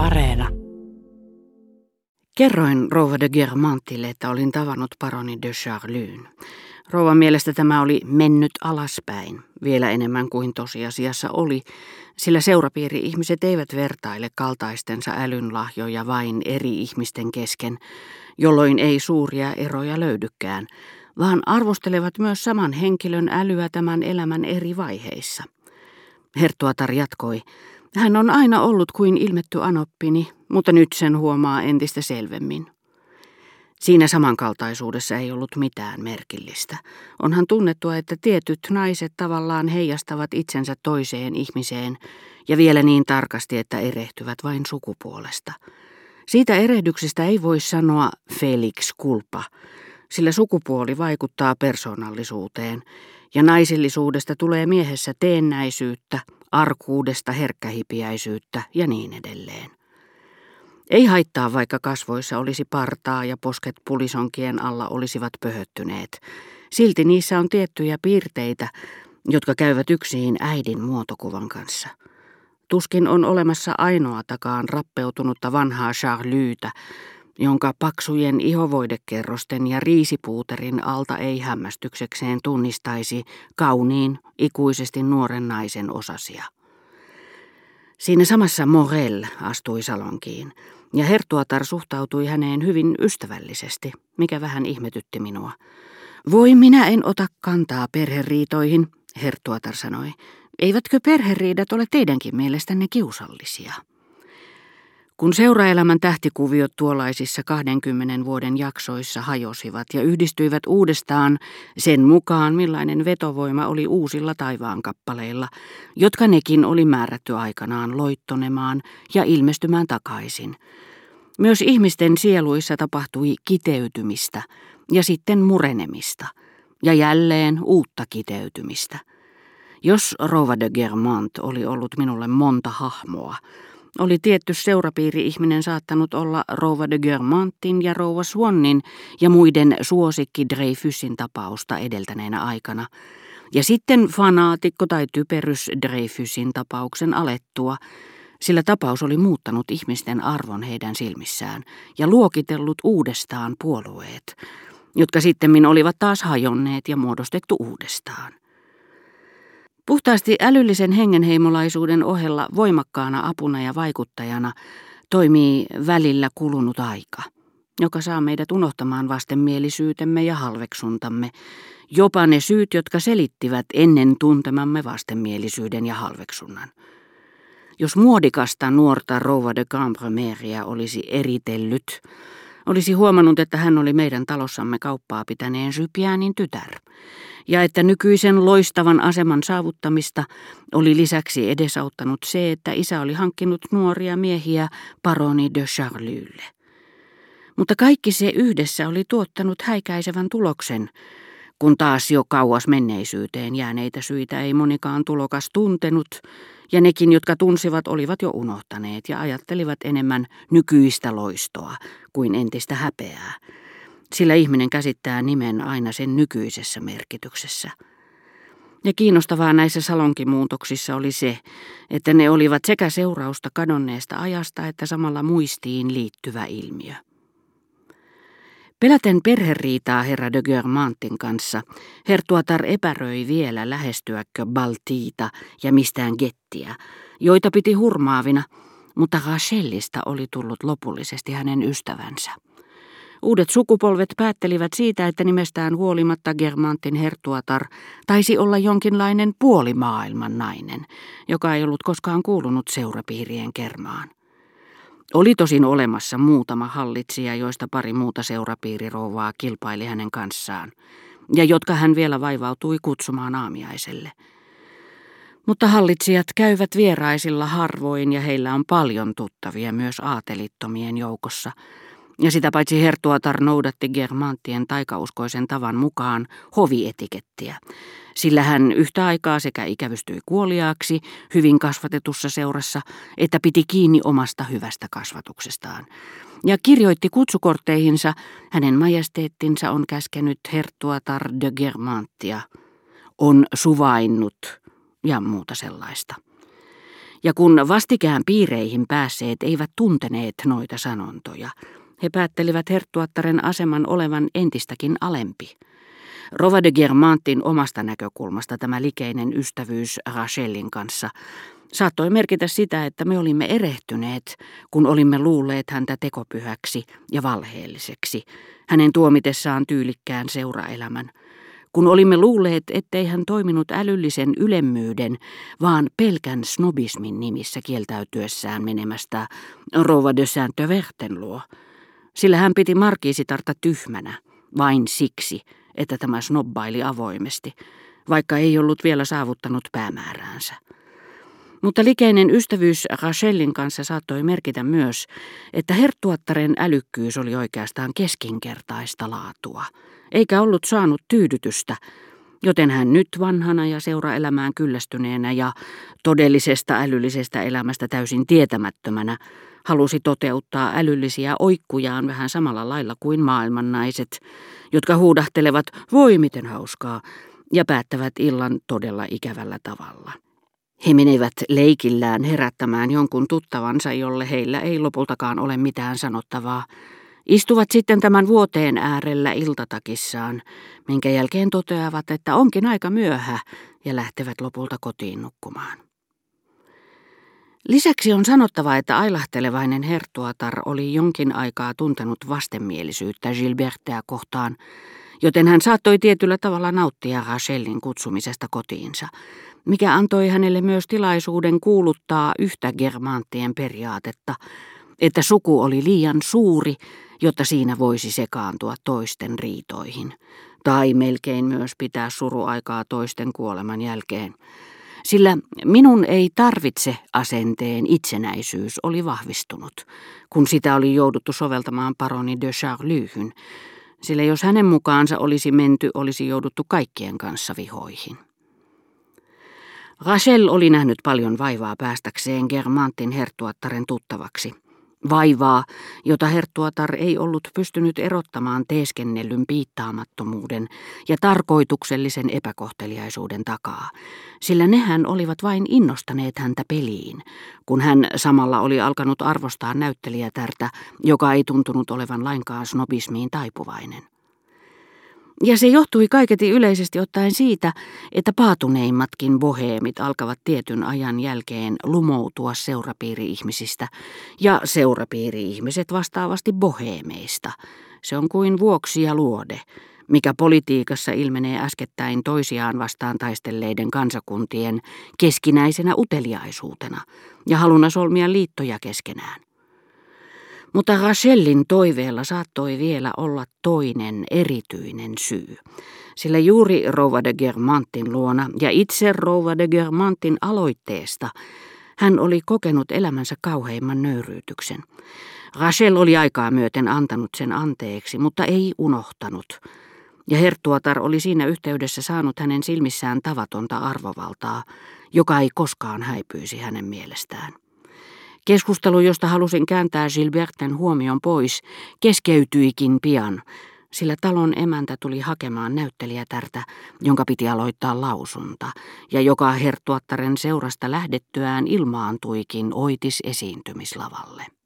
Areena. Kerroin rouva de Germantille, että olin tavannut paroni de Charlyn. Rouvan mielestä tämä oli mennyt alaspäin, vielä enemmän kuin tosiasiassa oli, sillä seurapiiri-ihmiset eivät vertaile kaltaistensa älynlahjoja vain eri ihmisten kesken, jolloin ei suuria eroja löydykään, vaan arvostelevat myös saman henkilön älyä tämän elämän eri vaiheissa. Herttuatar jatkoi, hän on aina ollut kuin ilmetty anoppini, mutta nyt sen huomaa entistä selvemmin. Siinä samankaltaisuudessa ei ollut mitään merkillistä. Onhan tunnettua, että tietyt naiset tavallaan heijastavat itsensä toiseen ihmiseen, ja vielä niin tarkasti, että erehtyvät vain sukupuolesta. Siitä erehdyksestä ei voi sanoa Felix kulpa, sillä sukupuoli vaikuttaa persoonallisuuteen, ja naisillisuudesta tulee miehessä teennäisyyttä, arkuudesta herkkähipiäisyyttä ja niin edelleen. Ei haittaa, vaikka kasvoissa olisi partaa ja posket pulisonkien alla olisivat pöhöttyneet. Silti niissä on tiettyjä piirteitä, jotka käyvät yksin äidin muotokuvan kanssa. Tuskin on olemassa ainoatakaan rappeutunutta vanhaa Charlyytä, jonka paksujen ihovoidekerrosten ja riisipuuterin alta ei hämmästyksekseen tunnistaisi kauniin, ikuisesti nuoren naisen osasia. Siinä samassa Morel astui salonkiin, ja Hertuatar suhtautui häneen hyvin ystävällisesti, mikä vähän ihmetytti minua. Voi minä en ota kantaa perheriitoihin, Hertuatar sanoi. Eivätkö perheriidat ole teidänkin mielestänne kiusallisia? Kun seuraelämän tähtikuviot tuollaisissa 20 vuoden jaksoissa hajosivat ja yhdistyivät uudestaan sen mukaan, millainen vetovoima oli uusilla taivaan kappaleilla, jotka nekin oli määrätty aikanaan loittonemaan ja ilmestymään takaisin. Myös ihmisten sieluissa tapahtui kiteytymistä ja sitten murenemista ja jälleen uutta kiteytymistä. Jos Rova de Germant oli ollut minulle monta hahmoa, oli tietty seurapiiri-ihminen saattanut olla rouva de Germantin ja rouva Swannin ja muiden suosikki Dreyfusin tapausta edeltäneenä aikana, ja sitten fanaatikko tai typerys Dreyfusin tapauksen alettua, sillä tapaus oli muuttanut ihmisten arvon heidän silmissään ja luokitellut uudestaan puolueet, jotka sitten olivat taas hajonneet ja muodostettu uudestaan. Puhtaasti älyllisen hengenheimolaisuuden ohella voimakkaana apuna ja vaikuttajana toimii välillä kulunut aika, joka saa meidät unohtamaan vastenmielisyytemme ja halveksuntamme, jopa ne syyt, jotka selittivät ennen tuntemamme vastenmielisyyden ja halveksunnan. Jos muodikasta nuorta rouva de Cambremeria olisi eritellyt, olisi huomannut, että hän oli meidän talossamme kauppaa pitäneen Sypiäänin tytär, ja että nykyisen loistavan aseman saavuttamista oli lisäksi edesauttanut se, että isä oli hankkinut nuoria miehiä paroni de Charlylle. Mutta kaikki se yhdessä oli tuottanut häikäisevän tuloksen, kun taas jo kauas menneisyyteen jääneitä syitä ei monikaan tulokas tuntenut, ja nekin, jotka tunsivat, olivat jo unohtaneet ja ajattelivat enemmän nykyistä loistoa kuin entistä häpeää, sillä ihminen käsittää nimen aina sen nykyisessä merkityksessä. Ja kiinnostavaa näissä salonkimuutoksissa oli se, että ne olivat sekä seurausta kadonneesta ajasta että samalla muistiin liittyvä ilmiö. Peläten perheriitaa herra de Germantin kanssa, hertuatar epäröi vielä lähestyäkö Baltiita ja mistään gettiä, joita piti hurmaavina, mutta Rachelista oli tullut lopullisesti hänen ystävänsä. Uudet sukupolvet päättelivät siitä, että nimestään huolimatta Germantin hertuatar taisi olla jonkinlainen puolimaailman nainen, joka ei ollut koskaan kuulunut seurapiirien kermaan. Oli tosin olemassa muutama hallitsija, joista pari muuta seurapiirirouvaa kilpaili hänen kanssaan, ja jotka hän vielä vaivautui kutsumaan aamiaiselle. Mutta hallitsijat käyvät vieraisilla harvoin ja heillä on paljon tuttavia myös aatelittomien joukossa – ja sitä paitsi Hertuatar noudatti Germanttien taikauskoisen tavan mukaan hovietikettiä, sillä hän yhtä aikaa sekä ikävystyi kuoliaaksi hyvin kasvatetussa seurassa, että piti kiinni omasta hyvästä kasvatuksestaan. Ja kirjoitti kutsukortteihinsa, hänen majesteettinsa on käskenyt Hertuatar de Germanttia, on suvainnut ja muuta sellaista. Ja kun vastikään piireihin päässeet eivät tunteneet noita sanontoja, he päättelivät herttuattaren aseman olevan entistäkin alempi. Rova de Germantin omasta näkökulmasta tämä likeinen ystävyys Rachelin kanssa saattoi merkitä sitä, että me olimme erehtyneet, kun olimme luulleet häntä tekopyhäksi ja valheelliseksi, hänen tuomitessaan tyylikkään seuraelämän, kun olimme luulleet, ettei hän toiminut älyllisen ylemmyyden, vaan pelkän snobismin nimissä kieltäytyessään menemästä Rova de Saint-Verten luo, sillä hän piti markiisitarta tyhmänä, vain siksi, että tämä snobbaili avoimesti, vaikka ei ollut vielä saavuttanut päämääräänsä. Mutta likeinen ystävyys Rachelin kanssa saattoi merkitä myös, että herttuattaren älykkyys oli oikeastaan keskinkertaista laatua, eikä ollut saanut tyydytystä, joten hän nyt vanhana ja seuraelämään kyllästyneenä ja todellisesta älyllisestä elämästä täysin tietämättömänä halusi toteuttaa älyllisiä oikkujaan vähän samalla lailla kuin maailmannaiset, jotka huudahtelevat voi miten hauskaa ja päättävät illan todella ikävällä tavalla. He menevät leikillään herättämään jonkun tuttavansa, jolle heillä ei lopultakaan ole mitään sanottavaa. Istuvat sitten tämän vuoteen äärellä iltatakissaan, minkä jälkeen toteavat, että onkin aika myöhä ja lähtevät lopulta kotiin nukkumaan. Lisäksi on sanottava, että ailahtelevainen herttuatar oli jonkin aikaa tuntenut vastenmielisyyttä Gilbertea kohtaan, joten hän saattoi tietyllä tavalla nauttia Rachelin kutsumisesta kotiinsa, mikä antoi hänelle myös tilaisuuden kuuluttaa yhtä germanttien periaatetta, että suku oli liian suuri, jotta siinä voisi sekaantua toisten riitoihin, tai melkein myös pitää suruaikaa toisten kuoleman jälkeen. Sillä minun ei tarvitse asenteen itsenäisyys oli vahvistunut, kun sitä oli jouduttu soveltamaan paroni de Charlyhyn, sillä jos hänen mukaansa olisi menty, olisi jouduttu kaikkien kanssa vihoihin. Rachel oli nähnyt paljon vaivaa päästäkseen Germantin herttuattaren tuttavaksi. Vaivaa, jota herttuatar ei ollut pystynyt erottamaan teeskennellyn piittaamattomuuden ja tarkoituksellisen epäkohteliaisuuden takaa, sillä nehän olivat vain innostaneet häntä peliin, kun hän samalla oli alkanut arvostaa näyttelijätärtä, joka ei tuntunut olevan lainkaan snobismiin taipuvainen. Ja se johtui kaiketi yleisesti ottaen siitä, että paatuneimmatkin boheemit alkavat tietyn ajan jälkeen lumoutua seurapiiri-ihmisistä, ja seurapiiri-ihmiset vastaavasti boheemeista. Se on kuin vuoksi ja luode, mikä politiikassa ilmenee äskettäin toisiaan vastaan taistelleiden kansakuntien keskinäisenä uteliaisuutena ja haluna solmia liittoja keskenään. Mutta Rachelin toiveella saattoi vielä olla toinen erityinen syy, sillä juuri Rouva de Germantin luona ja itse Rouva de Germantin aloitteesta hän oli kokenut elämänsä kauheimman nöyryytyksen. Rachel oli aikaa myöten antanut sen anteeksi, mutta ei unohtanut. Ja Herttuatar oli siinä yhteydessä saanut hänen silmissään tavatonta arvovaltaa, joka ei koskaan häipyisi hänen mielestään. Keskustelu, josta halusin kääntää Gilberten huomion pois, keskeytyikin pian, sillä talon emäntä tuli hakemaan näyttelijätärtä, jonka piti aloittaa lausunta, ja joka herttuattaren seurasta lähdettyään ilmaantuikin oitis esiintymislavalle.